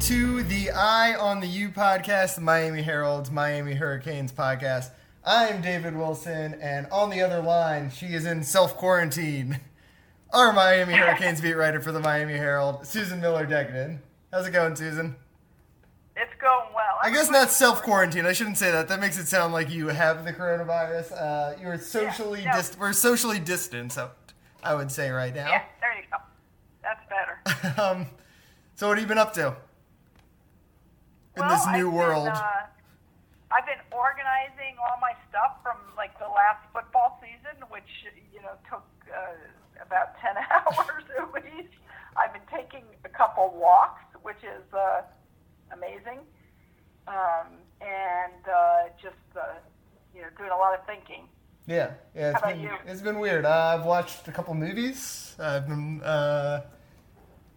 to the Eye on the U podcast, the Miami Herald's Miami Hurricanes podcast. I'm David Wilson, and on the other line, she is in self quarantine. Our Miami Hurricanes beat writer for the Miami Herald, Susan Miller Degnan. How's it going, Susan? It's going well. I guess not self quarantine. I shouldn't say that. That makes it sound like you have the coronavirus. Uh, you're socially Yeah, no. dis- we're socially distanced. I would say right now. Yeah, there you go. That's better. um, so what have you been up to in well, this new I've world? Been, uh, I've been organizing all my stuff from like the last football season, which you know took uh, about ten hours at least. I've been taking a couple walks, which is uh, amazing, um, and uh, just uh, you know doing a lot of thinking. yeah, yeah. It's how about been you? it's been weird. Uh, I've watched a couple movies. I've been uh,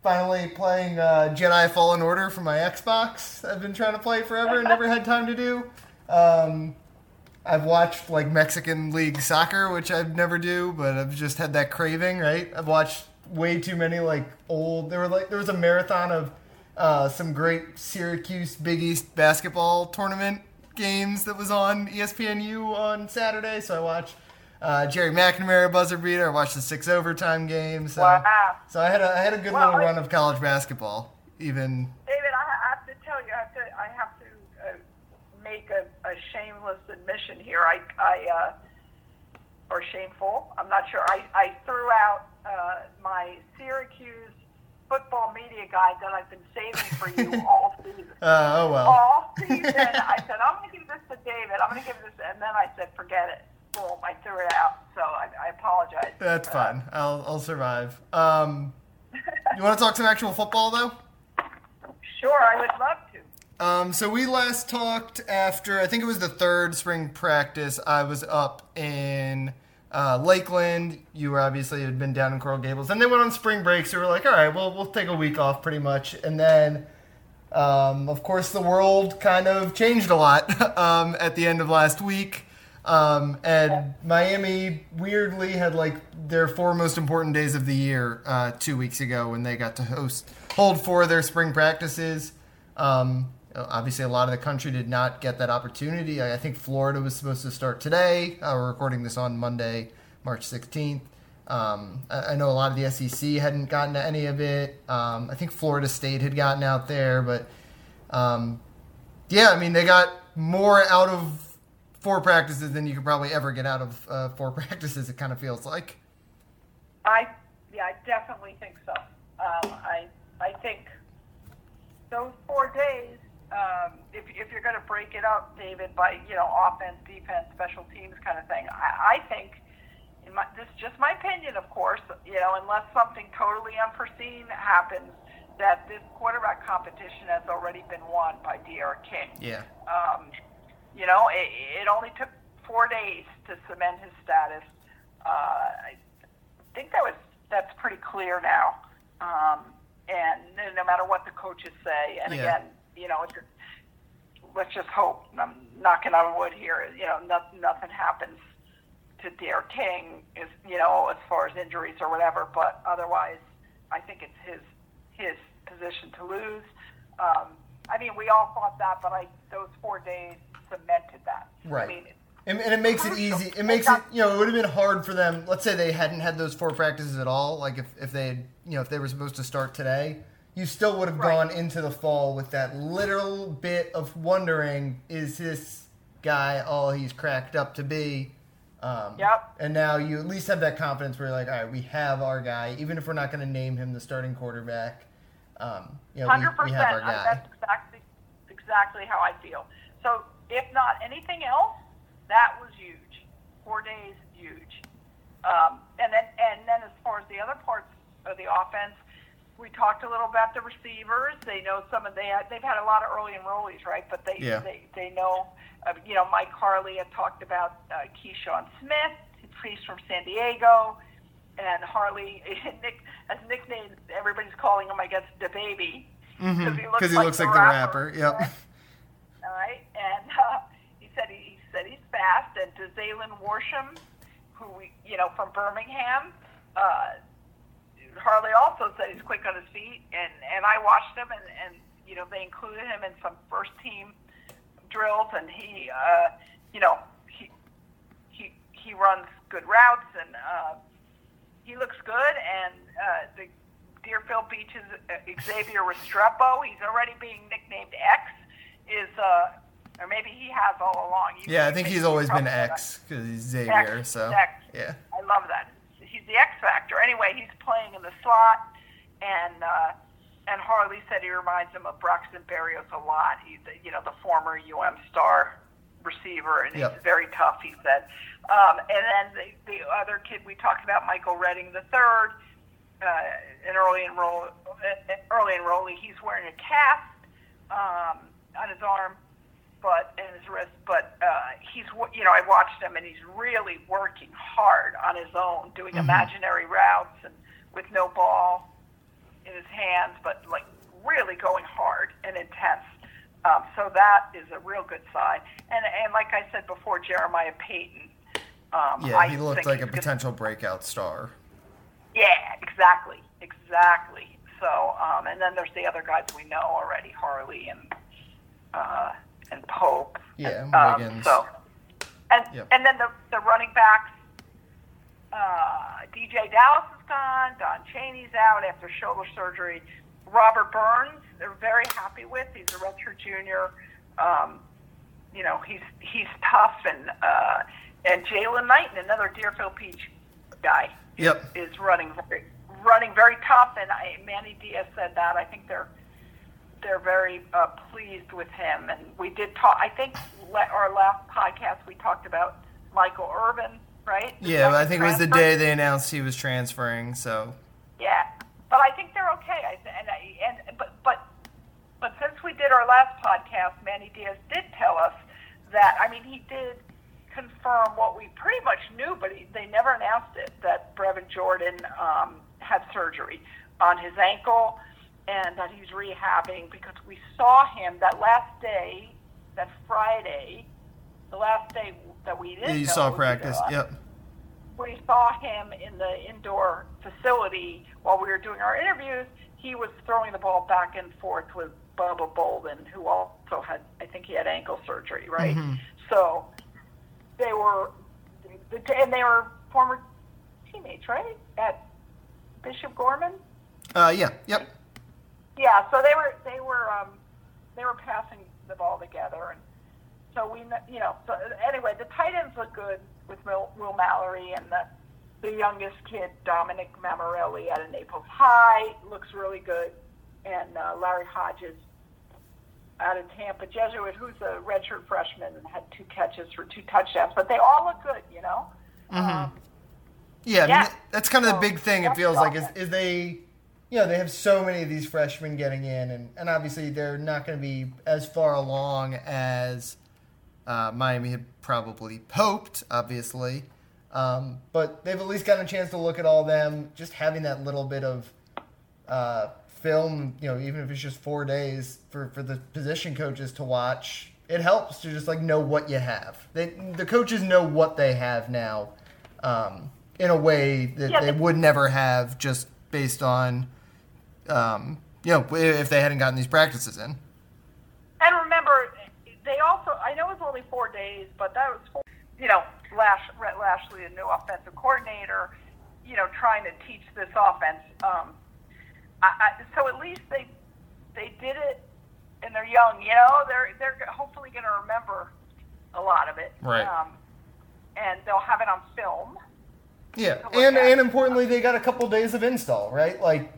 finally playing uh, Jedi Fallen Order for my Xbox. I've been trying to play forever and never had time to do. Um, I've watched like Mexican League Soccer, which I'd never do, but I've just had that craving. Right? I've watched way too many like old. There were like there was a marathon of uh, some great Syracuse Big East basketball tournament games that was on ESPNU on Saturday. So I watched uh, Gerry McNamara buzzer beater. I watched the six overtime games. So, Wow. so I had a I had a good Well, little run of college basketball. Even David, I I have to tell you, I have to, I have to uh, make a, a shameless admission here. I, I, uh, or shameful, I'm not sure. I, I threw out uh, my Syracuse football media guide that I've been saving for you all season. uh, oh well. All season, I said I'm going to give this to David. I'm going to give this, and then I said, forget it. Boom, I threw it out. So I, I apologize. That's fine. I'll I'll survive. Um, you want to talk some actual football though? Sure, I would love to. Um, so we last talked after I think it was the third spring practice. I was up in uh, Lakeland. You were obviously had been down in Coral Gables, and they went on spring break. So we were like, all right, well we'll take a week off pretty much, and then. Um, of course, the world kind of changed a lot um, at the end of last week. Um, and Miami weirdly had like their four most important days of the year uh, two weeks ago when they got to host hold four of their spring practices. Um, obviously, a lot of the country did not get that opportunity. I, I think Florida was supposed to start today. Uh, we're recording this on Monday, March 16th. Um, I, I know a lot of the SEC hadn't gotten to any of it. Um, I think Florida State had gotten out there, but um, yeah, I mean they got more out of four practices than you could probably ever get out of uh, four practices. It kind of feels like. I yeah, I definitely think so. Um, I I think those four days, um, if if you're going to break it up, David, by you know offense, defense, special teams kind of thing, I, I think. In my, this is just my opinion, of course. You know, unless something totally unforeseen happens, that this quarterback competition has already been won by D'Eriq King. Yeah. Um, you know, it, it only took four days to cement his status. Uh, I think that was that's pretty clear now. Um, and no matter what the coaches say, and Yeah. again, you know, let's just hope. I'm knocking on wood here. You know, nothing, nothing happens to D'Eriq King, is you know, as far as injuries or whatever. But otherwise, I think it's his his position to lose. Um, I mean, we all thought that, but I those four days cemented that. Right. I mean, And, and it makes it easy. It makes it, you know, it would have been hard for them. Let's say they hadn't had those four practices at all. Like if, if they had, you know, if they were supposed to start today, you still would have Right. gone into the fall with that little bit of wondering, is this guy all he's cracked up to be? Um, Yep. And now you at least have that confidence where you're like, all right, we have our guy, even if we're not going to name him the starting quarterback. Um, you know, we, Hundred we have our percent. guy. That's exactly exactly how I feel. So, if not anything else, that was huge. Four days, huge. Um, and then, and then, as far as the other parts of the offense, we talked a little about the receivers. They know some of they had, they've had a lot of early enrollees, right? But they Yeah. they they know. Uh, you know, Mike Harley had talked about uh, Keyshawn Smith. He's from San Diego. And Harley, Nick, as nicknamed, everybody's calling him, I guess, the baby. Mhm. he looks, 'Cause he like, looks the like the rapper, yep. All right, and uh, he said he, he said he's fast. And to Zaylen Worsham, who we, you know, from Birmingham, uh, Harley also said he's quick on his feet. And and I watched him, and and you know they included him in some first team drills, and he, uh, you know, he he he runs good routes, and uh, he looks good. And uh, the Deerfield Beach's uh, Xavier Restrepo, he's already being nicknamed X, is. Uh, or maybe he has all along. You Yeah, I think he's always been X because he's Xavier. X, So X. yeah, I love that. He's the X factor. Anyway, he's playing in the slot, and uh, and Harley said he reminds him of Braxton Berrios a lot. He's the, you know the former UM star receiver, and Yep. he's very tough. He said. Um, and then the, the other kid we talked about, Michael Redding the third, uh, an early enroll early enrollee. He's wearing a cast um, on his arm but and his wrist. But uh, he's you know I watched him and he's really working hard on his own, doing imaginary routes and with no ball in his hands, but like really going hard and intense. Um, so that is a real good sign. And and like I said before, Jeremiah Payton. Um, yeah, I he looked like a he's gonna- potential breakout star. yeah, exactly, exactly. So, um, and then there's the other guys we know already, Harley and uh, and Pope. Yeah, And, um, Wiggins. so, and Yep. and then the the running backs. Uh, DJ Dallas is gone. Don Chaney's out after shoulder surgery. Robert Burns, they're very happy with. He's a redshirt junior. Um, you know, he's he's tough, and uh, and Jalen Knight, another Deerfield Beach guy Yep. is running very, running very tough, and I, Manny Diaz said that. I think they're they're very uh, pleased with him, and we did talk. I think our last podcast we talked about Michael Irvin, right? Yeah, but I think it was the day they announced he was transferring. So Yeah, but I think they're okay. I and I, and but but but since we did our last podcast, Manny Diaz did tell us that. I mean, he did confirm what we pretty much knew, but he, they never announced it that Brevin Jordan um, had surgery on his ankle and that he's rehabbing because we saw him that last day, that Friday, the last day that we didn't. you know saw practice. Yep. we saw him in the indoor facility while we were doing our interviews. He was throwing the ball back and forth with Bubba Bolden, who also had, I think he had ankle surgery, right? Mhm. So they were, and they were former teammates, right? At Bishop Gorman. Uh, yeah. Yep. Yeah, so they were they were um, they were passing the ball together, and so we you know so anyway the tight ends look good with Will, Will Mallory and the the youngest kid Dominic Mammarelli out of Naples High looks really good, and uh, Larry Hodges out of Tampa Jesuit, who's a redshirt freshman and had two catches for two touchdowns, but they all look good, you know. Um, Yeah, I mean, that's kind of the big thing. It feels like is, is they, you know, they have so many of these freshmen getting in, and, and obviously they're not going to be as far along as uh, Miami had probably hoped, obviously. Um, but they've at least gotten a chance to look at all them. Just having that little bit of uh, film, you know, even if it's just four days for, for the position coaches to watch, it helps to just like know what you have. They, the coaches know what they have now, um, in a way that Yeah, they they- would never have just based on, um, you know, if they hadn't gotten these practices in. And remember, they also, I know it was only four days, but that was, four, you know, Lash, Rhett Lashlee, a new offensive coordinator, you know, trying to teach this offense. Um, I, I, so at least they they did it, and they're young. You know, they're they're hopefully going to remember a lot of it. Right. Um, and they'll have it on film. Yeah, and and importantly, they got a couple days of install, right? Like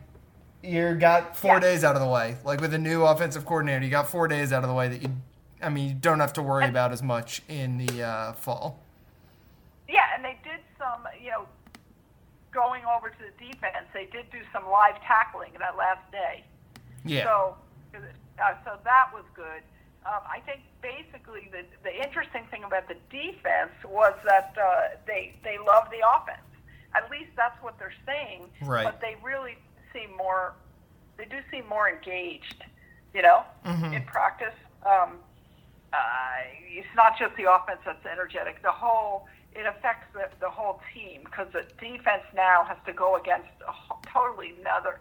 you got four Yeah. days out of the way. Like with a new offensive coordinator, you got four days out of the way that you. I mean, you don't have to worry about as much in the uh, fall. Yeah, and they did some, you know, going over to the defense. They did do some live tackling that last day. Yeah. So, uh, so that was good. Um, I think basically the the interesting thing about the defense was that uh, they they love the offense. At least that's what they're saying. Right. But they really seem more. They do seem more engaged. You know, Mhm. in practice. Um, uh, it's not just the offense that's energetic. The whole it affects the, the whole team because the defense now has to go against a ho- totally another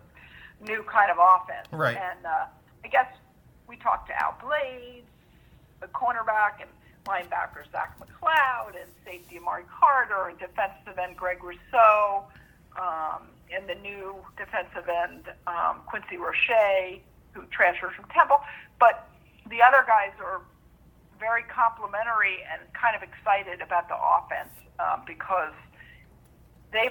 new kind of offense. Right. And uh, I guess we talked to Al Blades, the cornerback and linebacker Zach McCloud, and safety Amari Carter, and defensive end Greg Rousseau, um, and the new defensive end um, Quincy Roche, who transferred from Temple. But the other guys are very complimentary and kind of excited about the offense um, because they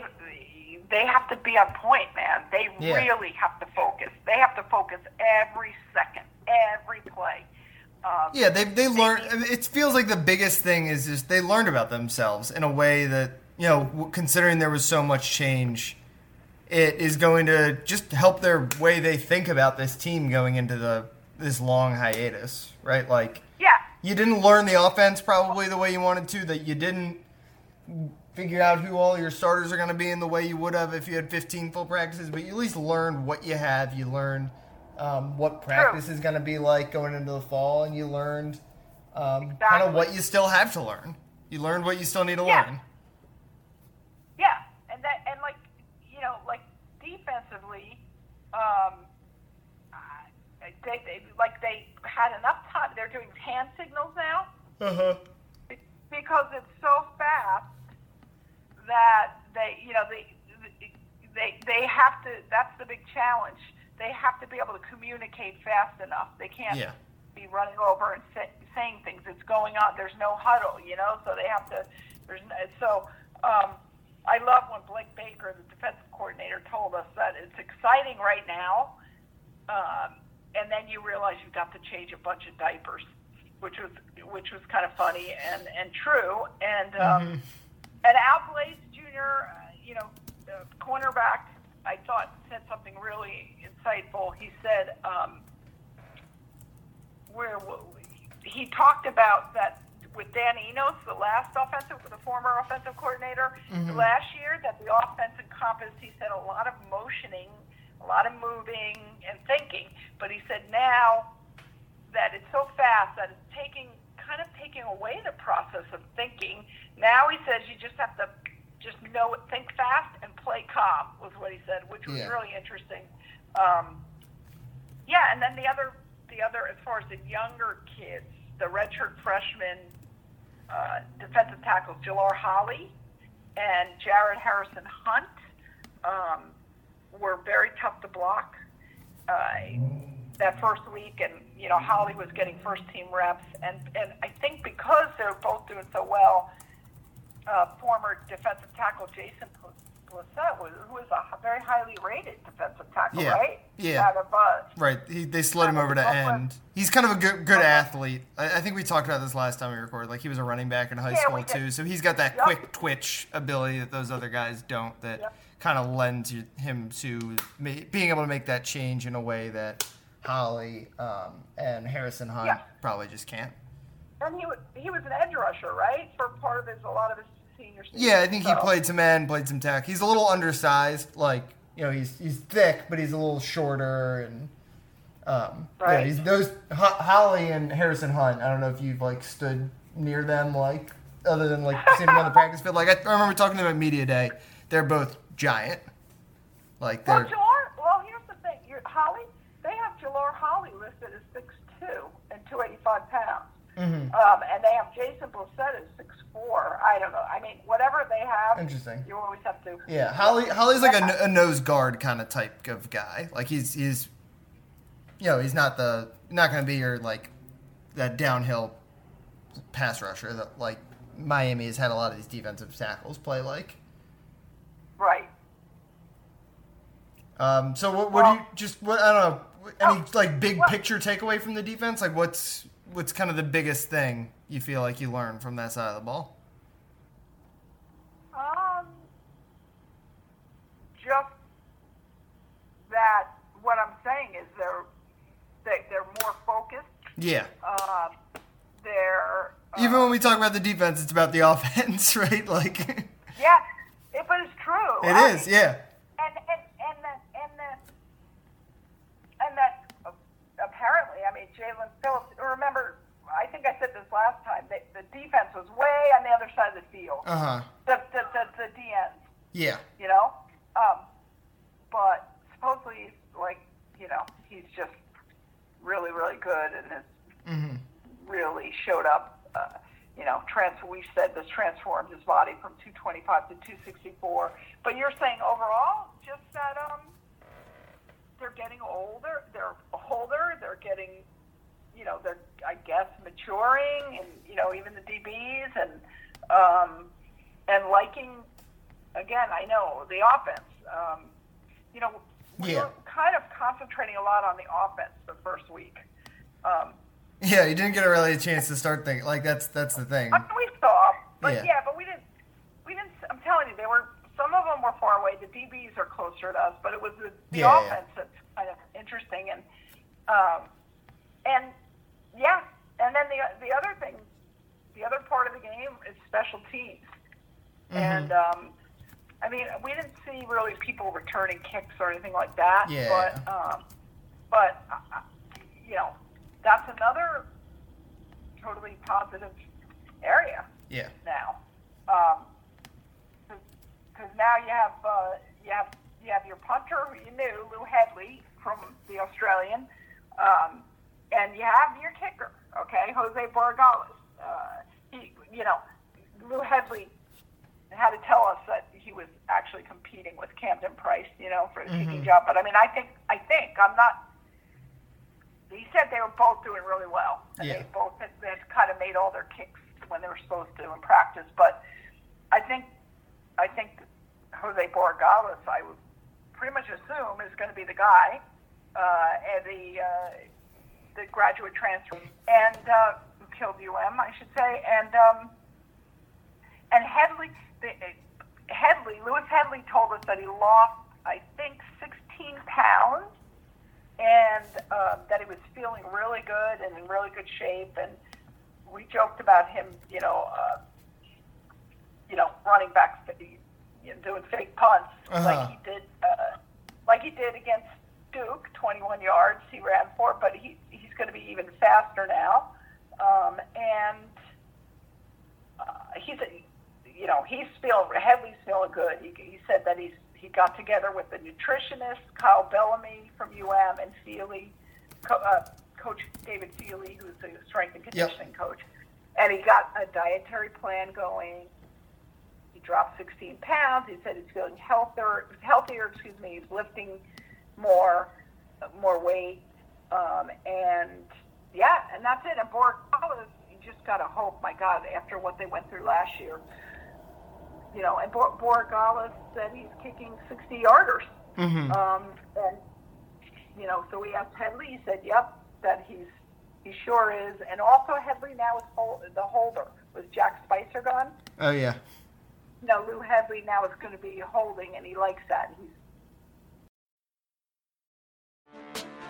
they have to be on point, man. They Yeah. really have to focus. They have to focus every second, every play. Um, Yeah, they they learned. I mean, It feels like the biggest thing is just they learned about themselves in a way that you know, considering there was so much change, it is going to just help their way they think about this team going into the this long hiatus, right? Like yeah, you didn't learn the offense probably the way you wanted to. That you didn't figure out who all your starters are going to be in the way you would have if you had 15 full practices. But you at least learned what you have. You learned um, what practice is going to be like going into the fall, and you learned um, kind of what you still have to learn. You learned what you still need to Yeah. learn. yeah, and that and like you know, like defensively, um, they, they like they had enough time. They're doing hand signals now. Uh huh. because it's so fast that they, you know, they, they, they have to. That's the big challenge. They have to be able to communicate fast enough. They can't Yeah. be running over and say, saying things. It's going on. There's no huddle, you know. So they have to. There's no, so. Um, I love when Blake Baker, the defensive coordinator, told us that it's exciting right now, um, and then you realize you've got to change a bunch of diapers, which was which was kind of funny and and true. And um, and Al Blades Jr., uh, you know, the cornerback, I thought said something really insightful. He said, um, where he talked about that with Dan Enos, the last offensive, the former offensive coordinator last year, that the offense encompassed, he said, a lot of motioning, a lot of moving and thinking. But he said now that it's so fast that it's taking kind of taking away the process of thinking. Now he says you just have to just know it, think fast and play calm was what he said, which was Yeah. really interesting. Um, yeah, and then the other the other as far as the younger kids, the redshirt freshman uh, defensive tackles Jalar Holley and Jared Harrison Hunt um, were very tough to block uh, that first week, and you know Holley was getting first team reps, and and I think because they're both doing so well, uh, former defensive tackle Jason Blissett, was, who was a very highly rated defensive tackle, Yeah. right? Yeah. Out of uh, Right. He, they slid him over to end. He's kind of a good good athlete. I, I think we talked about this last time we recorded. Like he was a running back in high Yeah, school too, so he's got that Yep. quick twitch ability that those other guys don't. That Yep. kind of lends him to ma- being able to make that change in a way that Holley um, and Harrison Hunt Yeah. probably just can't. and he was he was an edge rusher, right? For part of his a lot of his Yeah, I think he played some end, played some tech. He's a little undersized, like you know, he's he's thick, but he's a little shorter, and um, yeah, Right. he's those Ho- Holley and Harrison Hunt. I don't know if you've like stood near them, like other than like seeing them on the practice field. Like I, I remember talking to them at media day. They're both giant. Like they're Jalar. Well, here's the thing. You're, Holley, they have Jalar Holley listed as six two and two eighty five pounds. Mhm. Um, and they have Jason Blissett as six four. I don't know. I mean, whatever they have. Interesting. You always have to. yeah. Holley Holley's like a, a nose guard kind of type of guy. Like he's he's you know he's not the not going to be your like that downhill pass rusher that like Miami has had a lot of these defensive tackles play like. Right. Um, so what, what do you just what I don't know any Oh, like big well- picture takeaway from the defense? Like what's what's kind of the biggest thing you feel like you learned from that side of the ball? Um, just that what I'm saying is they're they, they're more focused. Yeah. Um, they're uh, Even when we talk about the defense, it's about the offense, right? Like yeah, it, but it's true. I is, mean, yeah. and and and that and that and that apparently, I mean, Jalen Phillips. Remember, I think I said this last time. That the defense was way on the other side of the field. Uh huh. The the the, the DNs, Yeah. you know. Um, but supposedly, he's like, you know, he's just really, really good and has really showed up. Uh, you know, trans. We said this transformed his body from 225 to 264. But you're saying overall, just that um, they're getting older. They're older. They're getting, you know, they're I guess maturing, and you know, even the DBs and um, and liking. Again, I know the offense. Um, you know, we Yeah. were kind of concentrating a lot on the offense the first week. Um, Yeah, you didn't get a really a chance to start thinking. Like that's that's the thing. I mean, we saw, but Yeah. yeah. but we didn't. We didn't. I'm telling you, they were. Some of them were far away. The DBs are closer to us, but it was the, the Yeah, yeah. offense that's kind of interesting, and um, and yeah, and then the the other thing, the other part of the game is special teams, Mm-hmm. and um, I mean, we didn't see really people returning kicks or anything like that, Yeah. but um, but uh, you know, that's another totally positive area Yeah. now. Because now you have uh, you have you have your punter who you knew, Lou Hedley from the Australian, um, and you have your kicker, okay, Jose Borregales. Uh, he, you know, Lou Hedley had to tell us that he was actually competing with Camden Price, you know, for the kicking job. But I mean, I think I think I'm not. He said they were both doing really well. And Yeah. They both had, had kind of made all their kicks when they were supposed to in practice. But I think I think Jose Borregales, I would pretty much assume, is going to be the guy uh, and the uh, the graduate transfer and uh, killed UM, I should say, and um, and Hedley, the, Hedley, Lewis Hedley told us that he lost, I think, 16 pounds, and um, that he was feeling really good and in really good shape. And we joked about him, you know, uh, you know, running back, you know, doing fake punts Uh-huh. like he did, uh, like he did against Duke, 21 yards he ran for, but he he's going to be even faster now. Um, and uh, he's a, you know he's feeling Hedley's feeling good. He, he said that he's he got together with the nutritionist Kyle Bellamy from UM and Feeley, co- uh, Coach David Feeley, who's the strength and conditioning coach, and he got a dietary plan going. He dropped 16 pounds. He said he's feeling healthier, healthier. Excuse me. He's lifting more, more weight, um, and yeah, and that's it. And Borregales, you just gotta hope. My God, after what they went through last year, you know, and Bor- Borregales said he's kicking 60 yarders. Um, and, you know, so we asked Hedley, he said, yep, that he's, he sure is. And also Hedley now is hol- the holder. Was Jack Spicer gone? Oh yeah. No, Lou Headley now is going to be holding, and he likes that. He's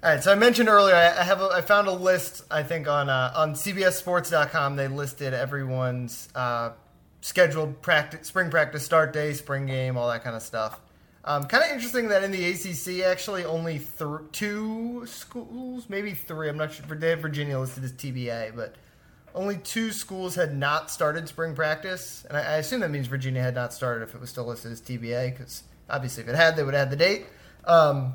All right, so I mentioned earlier I have a, I found a list I think on uh, on CBSSports.com. They listed everyone's uh, scheduled practice, spring practice start day, spring game, all that kind of stuff. Um, kind of interesting that in the ACC, actually, only th- two schools, maybe three. I'm not sure. They have Virginia listed as TBA, but only two schools had not started spring practice, and I, I assume that means Virginia had not started if it was still listed as TBA, because obviously if it had, they would have had the date. Um,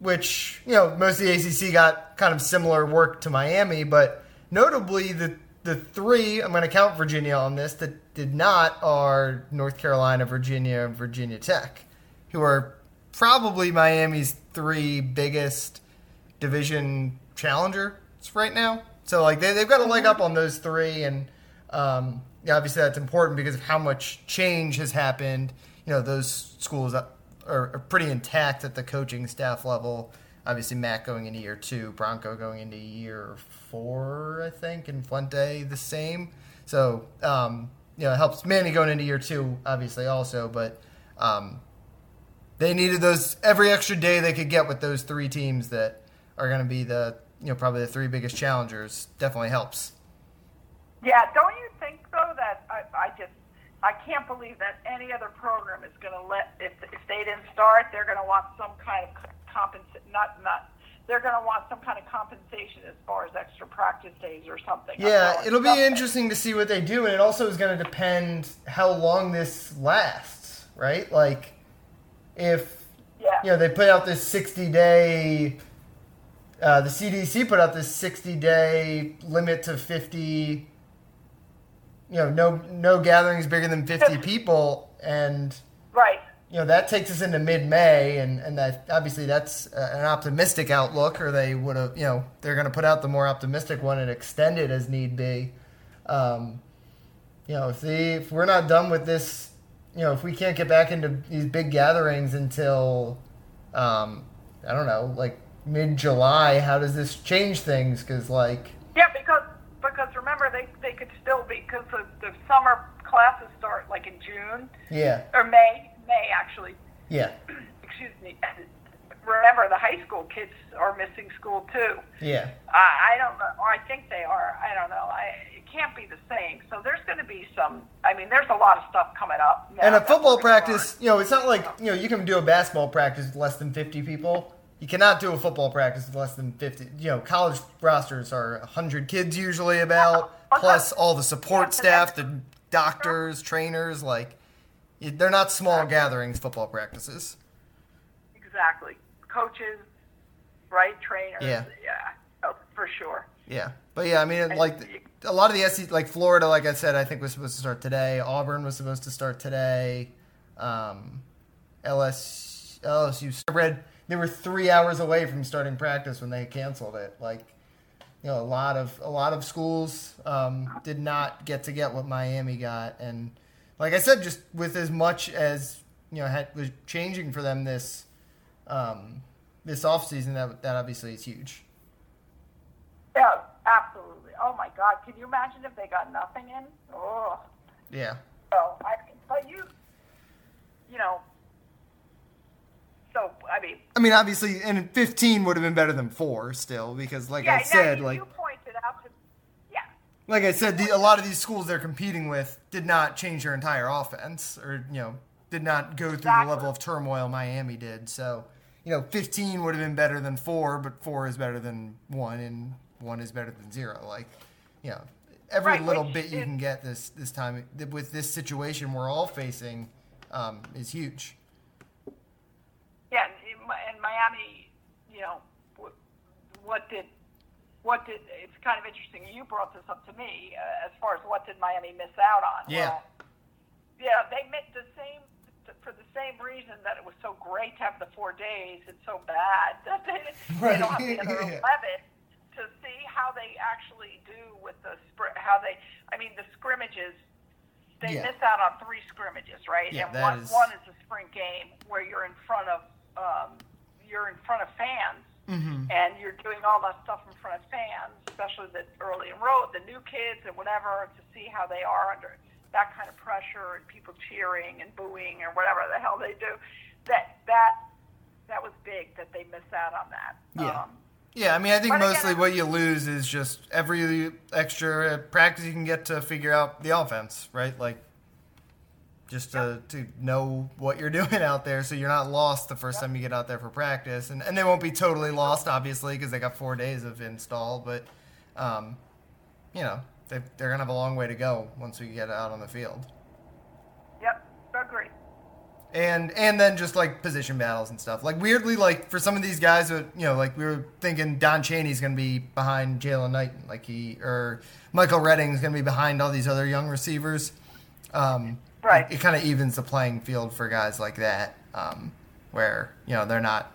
which you know most of the ACC got kind of similar work to Miami, but notably the the three I'm going to count Virginia on this that did not are North Carolina, Virginia, and Virginia Tech, who are probably Miami's three biggest division challengers right now. So like they they've got a leg up on those three, and um, yeah, obviously that's important because of how much change has happened. You know, those schools are, pretty intact at the coaching staff level. Obviously, Mack going into year two, Bronco going into year four, I think, and Fuente the same. So, um, you know, it helps Manny going into year two, obviously, also. But um, they needed those every extra day they could get with those three teams that are going to be the, you know, probably the three biggest challengers. Definitely helps. Yeah, don't you think though that I, I just I can't believe that any other program is going to let if if they didn't start, they're going to want some kind of compensation. Not not they're going to want some kind of compensation as far as extra practice days or something. Yeah, it'll be interesting to see what they do, and it also is going to depend how long this lasts, right? Like, if Yeah. you know they put out this sixty day, uh, the CDC put out this sixty day limit to fifty. You know, no no gatherings bigger than fifty people, and Right. you know that takes us into mid-May, and and that obviously that's uh, an optimistic outlook, or they would have, you know, they're going to put out the more optimistic one and extend it as need be. Um, you know, if if we're not done with this, you know, if we can't get back into these big gatherings until, um, I don't know, like mid-July, how does this change things? Because like, Yeah, because because remember they they could still be because the, the summer classes start like in June yeah, or May May actually. yeah, Excuse me. Remember the high school kids are missing school too. yeah. I, I don't know. Or I think they are. I don't know. I, it can't be the same. So there's going to be some. I mean, there's a lot of stuff coming up. And a football practice, you know, it's not like you know you can do a basketball practice with less than fifty people. You cannot do a football practice with less than fifty. You know, college rosters are hundred kids usually about, plus all the support staff, the doctors, trainers. Like, they're not small gatherings. Football practices. Exactly. Coaches, right? Trainers. Yeah. Yeah. Oh, for sure. Yeah, but yeah, I mean, like a lot of the SEC, like Florida, like I said, I think was supposed to start today. Auburn was supposed to start today. Um, LS, LSU I read they were three hours away from starting practice when they canceled it. Like, you know, a lot of a lot of schools um, did not get to get what Miami got, and like I said, just with as much as you know had, was changing for them this um, this offseason, that that obviously is huge. Yeah. Absolutely. Oh my God. Can you imagine if they got nothing in? Oh. Yeah. So I. But you. You know. So I mean. I mean, obviously, and 15 would have been better than four still, because like yeah. I said, you, like you pointed out to. Yeah. like I said, the, a lot of these schools they're competing with did not change their entire offense, or you know, did not go through Exactly. the level of turmoil Miami did. So, you know, 15 would have been better than four, but four is better than one, and one is better than zero. Like, you know, every Right, little bit you is- can get this this time with this situation we're all facing um, is huge. And, in Miami, you know, what, what did, what did? It's kind of interesting. You brought this up to me uh, as far as what did Miami miss out on? Yeah. Well, yeah, they missed the same for the same reason that it was so great to have the four days. It's so bad that they, Right. they don't have the other Yeah. eleven to see how they actually do with the how they. I mean, the scrimmages. They Yeah. miss out on three scrimmages, right? Yeah, and one, is- one is a spring game where you're in front of um, you're in front of fans Mm-hmm. and you're doing all that stuff in front of fans, especially the early enrolled, the new kids and whatever, to see how they are under that kind of pressure and people cheering and booing or whatever the hell they do. That that that was big that they missed out on that. Yeah. Um, Yeah, I mean, I think again, mostly I- what you lose is just every extra practice you can get to figure out the offense, right? Like, just to, to know what you're doing out there so you're not lost the first time you get out there for practice. And, and they won't be totally lost, obviously, because they got four days of install, but, um, you know, they, they're going to have a long way to go once we get out on the field. yep, agree. and and then just like position battles and stuff. Like weirdly, like for some of these guys, that you know, like we were thinking Don Chaney's going to be behind Jalen Knight, like he or Michael Redding's going to be behind all these other young receivers. Um, Right. It, kind of evens the playing field for guys like that. Um, where you know they're not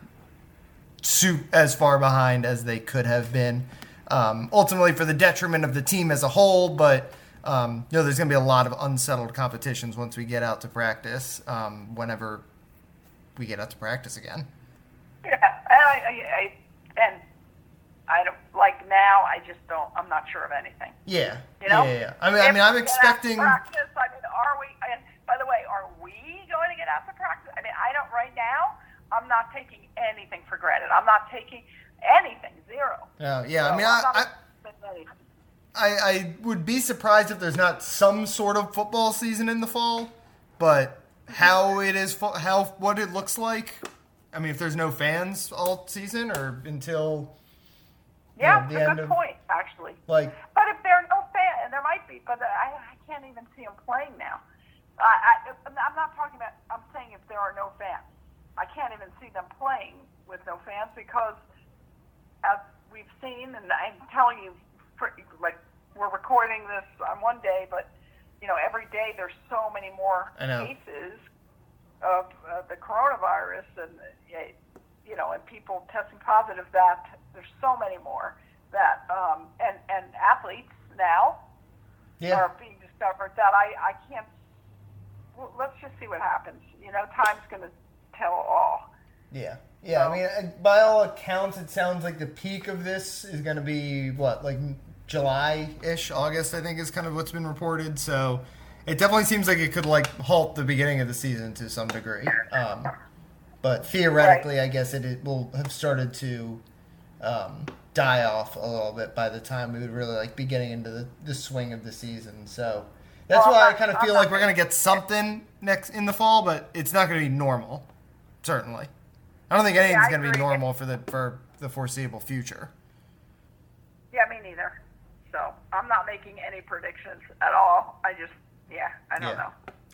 as far behind as they could have been. Um, ultimately, for the detriment of the team as a whole, but um, you know, there's going to be a lot of unsettled competitions once we get out to practice. Um, whenever we get out to practice again. Yeah, and I, I, I and I don't like now. I just don't. I'm not sure of anything. Yeah, You know? yeah, yeah, yeah. I mean, I If mean, I'm we get out to expecting. practice. I mean, are we? By the way, are we going to get out to practice? I mean, I don't. Right now, I'm not taking anything for granted. I'm not taking anything. Zero. Yeah, yeah. I So mean, I'm I, I. I, I would be surprised if there's not some sort of football season in the fall, but how it is, how what it looks like. I mean, if there's no fans all season or until Yeah, the it's a end good of- point, actually. like But if there are no fans, and there might be, but I, I can't even see them playing now. I, I, I'm not talking about. I'm saying if there are no fans, I can't even see them playing with no fans because, as we've seen, and I'm telling you, for, like we're recording this on one day, but you know, every day there's so many more cases of uh, the coronavirus, and you know, and people testing positive. That there's so many more that, um, and and athletes now yeah, are being discovered that I I can't. Well, let's just see what happens. You know, time's going to tell all. yeah, yeah. I mean, uh, by all accounts, it sounds like the peak of this is going to be what, like July-ish, August. I think is kind of what's been reported. So it definitely seems like it could like halt the beginning of the season to some degree. Um, but theoretically, I guess it, it will have started to um, die off a little bit by the time we would really like be getting into the, the swing of the season. So that's Well, why I kind of feel like we're gonna get something next in the fall, but it's not gonna be normal. Certainly, I don't think anything's I gonna be normal for the for the foreseeable future. Yeah, me neither. So I'm not making any predictions at all. I just, yeah, I don't Yeah.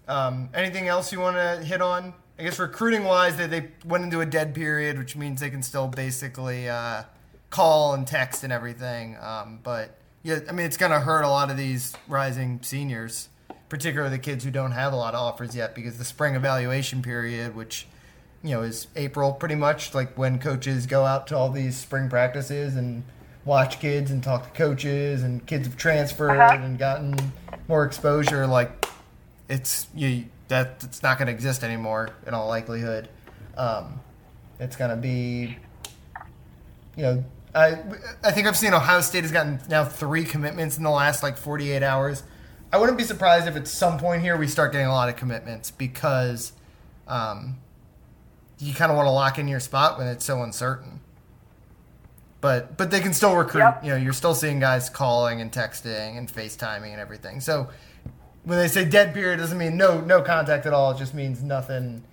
know. Um, anything else you want to hit on? I guess recruiting wise, they, they went into a dead period, which means they can still basically uh, call and text and everything. Um, but yeah, I mean, it's going to hurt a lot of these rising seniors, particularly the kids who don't have a lot of offers yet, because the spring evaluation period, which you know is April, pretty much like when coaches go out to all these spring practices and watch kids and talk to coaches, and kids have transferred Uh-huh. and gotten more exposure. Like it's you that it's not going to exist anymore in all likelihood. Um, it's going to be, you know, I I think I've seen Ohio State has gotten now three commitments in the last like 48 hours. I wouldn't be surprised if at some point here we start getting a lot of commitments because um, you kind of want to lock in your spot when it's so uncertain. But but they can still recruit. Yep. You know, you're still seeing guys calling and texting and FaceTiming and everything. So when they say dead period, it doesn't mean no no contact at all. It just means nothing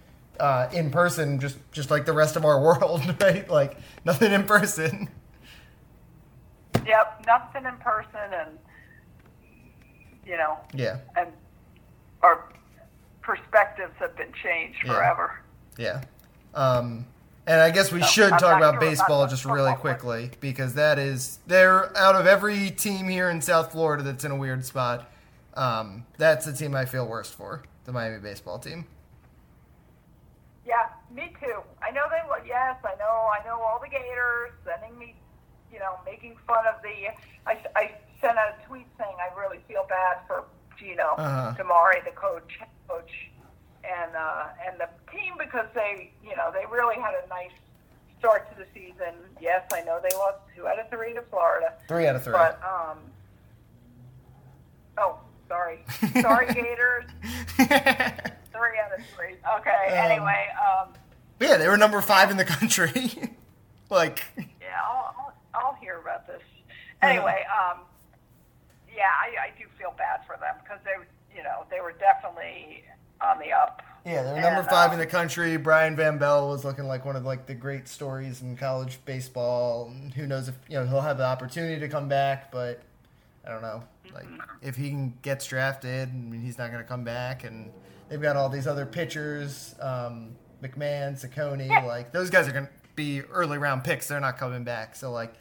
uh, in person. Just just like the rest of our world, right? Like nothing in person. Yep, nothing in person, and you know, Yeah, and our perspectives have been changed Yeah. forever. yeah. Um, and I guess we No, should I'm talk about sure about baseball the just really quickly because that is they're out of every team here in South Florida that's in a weird spot. Um, that's the team I feel worst for, the Miami baseball team. Yeah, me too. I know they. Yes, I know. I know all the Gators sending me, you know, making fun of the. I, I sent out a tweet saying I really feel bad for Gino Uh-huh. DiMare, the coach, coach, and uh, and the team because they, you know, they really had a nice start to the season. Yes, I know they lost two out of three to Florida, Three out of three. but um. Oh, sorry, sorry, Gators. Three out of three. Okay. Um, anyway, um. yeah, they were number five in the country. like, Yeah, I'll, I'll, hear about this. Anyway, um, yeah, I, I do feel bad for them because they, you know, they were definitely on the up. yeah, they were And, number five uh, in the country. Brian Van Belle was looking like one of like the great stories in college baseball. Who knows if you know he'll have the opportunity to come back, but I don't know. Like if he can gets drafted, I mean, he's not going to come back. And they've got all these other pitchers, um, McMahon, Cecconi. Like those guys are going to be early round picks. They're not coming back. So like.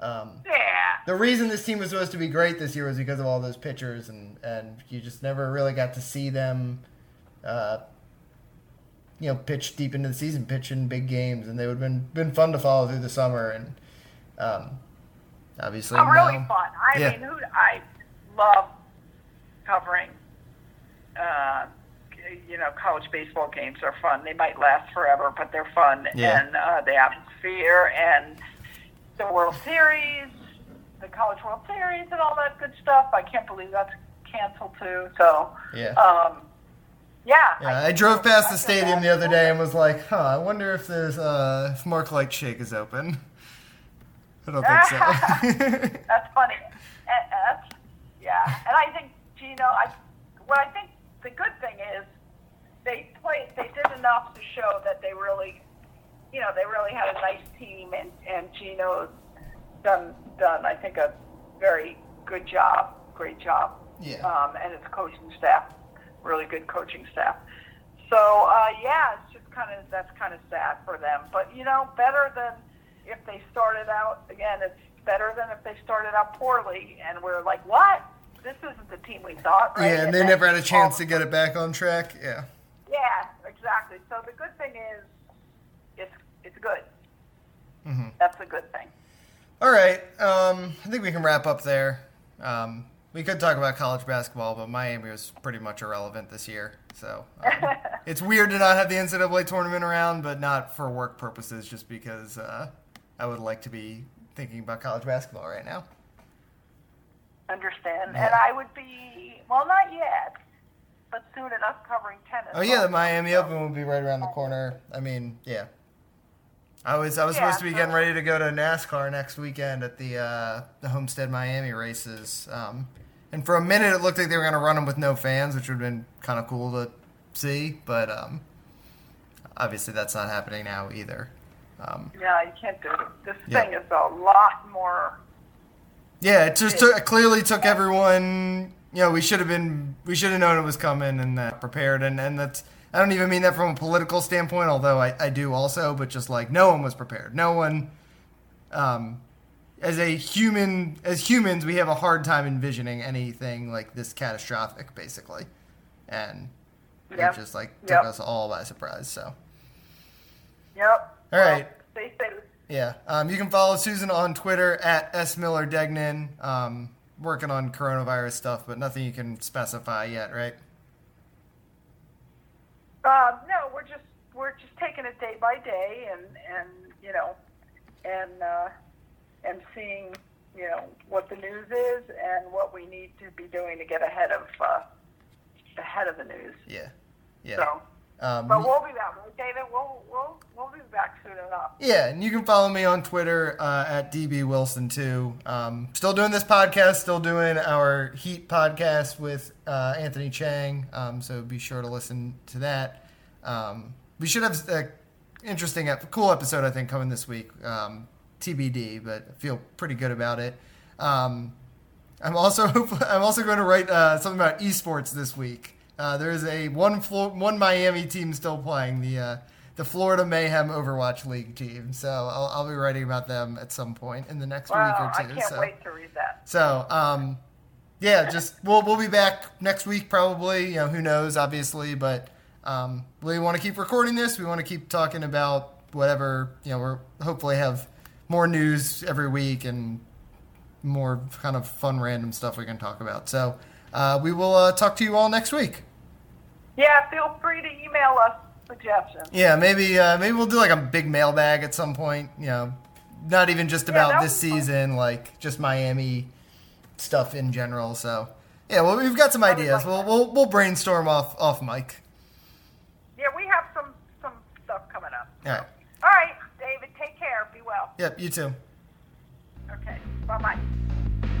Um, Yeah. the reason this team was supposed to be great this year was because of all those pitchers, and and you just never really got to see them, uh, you know pitch deep into the season, pitch in big games, and they would have been been fun to follow through the summer. And um, obviously, Oh, really now- fun. I Yeah. mean, who I love covering. Uh, you know, college baseball games are fun. They might last forever, but they're fun. Yeah. And uh, the atmosphere and the World Series, the College World Series, and all that good stuff. I can't believe that's canceled too. So, Yeah. um, yeah. Yeah, I drove past the stadium the other day and was like, "Huh, I wonder if there's uh, if Mark Light Shake is open." I don't think so. That's funny. And, that's, yeah, and I think Gino. You know, I what I think the good thing is they played. They did enough to show that they really, you know, they really had a nice team, and and Gino's done done. I think a very good job, great job. Yeah. Um, and his coaching staff, really good coaching staff. So uh, yeah, it's just kind of that's kind of sad for them. But you know, better than if they started out again. It's better than if they started out poorly and we're like, what? This isn't the team we thought. Right? yeah, and they then never had a chance to get it back on track. Yeah. Yeah, exactly. So the good thing is, it's it's good. Mm-hmm. That's a good thing. All right. Um, I think we can wrap up there. Um, we could talk about college basketball, but Miami was pretty much irrelevant this year. So um, it's weird to not have the NCAA tournament around, but not for work purposes, just because uh, I would like to be thinking about college basketball right now. Understand? Yeah. And I would be well, not yet, but soon enough covering tennis. Oh yeah, the Miami Open will be right around the corner. I mean, yeah. I was I was Yeah, supposed to be getting ready to go to NASCAR next weekend at the uh, the Homestead Miami races, um, and for a minute it looked like they were going to run them with no fans, which would have been kind of cool to see. But um, obviously that's not happening now either. Um, Yeah, you can't do it. This Yeah. thing is a lot more. yeah, it just took, clearly took everyone. You know, we should have been we should have known it was coming and uh, prepared, and and that's. I don't even mean that from a political standpoint, although I, I do also, but just like no one was prepared. No one, um, as a human, as humans, we have a hard time envisioning anything like this catastrophic, basically. And Yep. it just like took Yep. us all by surprise. So, Yep. All right. Well, stay safe. yeah. Um, you can follow Susan on Twitter at S Miller Degnan. Um, working on coronavirus stuff, but nothing you can specify yet, right? Um, no, we're just we're just taking it day by day, and and you know, and uh, and seeing you know what the news is and what we need to be doing to get ahead of uh, ahead of the news. Yeah. Yeah. So, Um, but we'll be back, David. We'll we'll we'll be back soon enough. Yeah, and you can follow me on Twitter uh, at DB Wilson too. Um, still doing this podcast, still doing our Heat podcast with uh, Anthony Chiang. Um, so be sure to listen to that. Um, we should have an interesting, cool episode I think coming this week. Um, TBD, but I feel pretty good about it. Um, I'm also I'm also going to write uh, something about esports this week. Uh, there's a one Flo- one Miami team still playing the uh, the Florida Mayhem Overwatch League team. So I'll, I'll be writing about them at some point in the next Wow, week or I two. can't so wait to read that. so um, yeah, just we'll we'll be back next week probably. You know who knows obviously, but um, we want to keep recording this. We want to keep talking about whatever you know. We're hopefully have more news every week and more kind of fun random stuff we can talk about. So uh, we will uh, talk to you all next week. Yeah, feel free to email us suggestions. Yeah, maybe uh, maybe we'll do like a big mailbag at some point. You know, not even just about that this fun. season, like just Miami stuff in general. So yeah, well, we've got some ideas. like We'll we'll we'll brainstorm off off mic. Yeah, we have some some stuff coming up. All right. All right, David, take care. Be well. Yep. You too. Okay. Bye bye.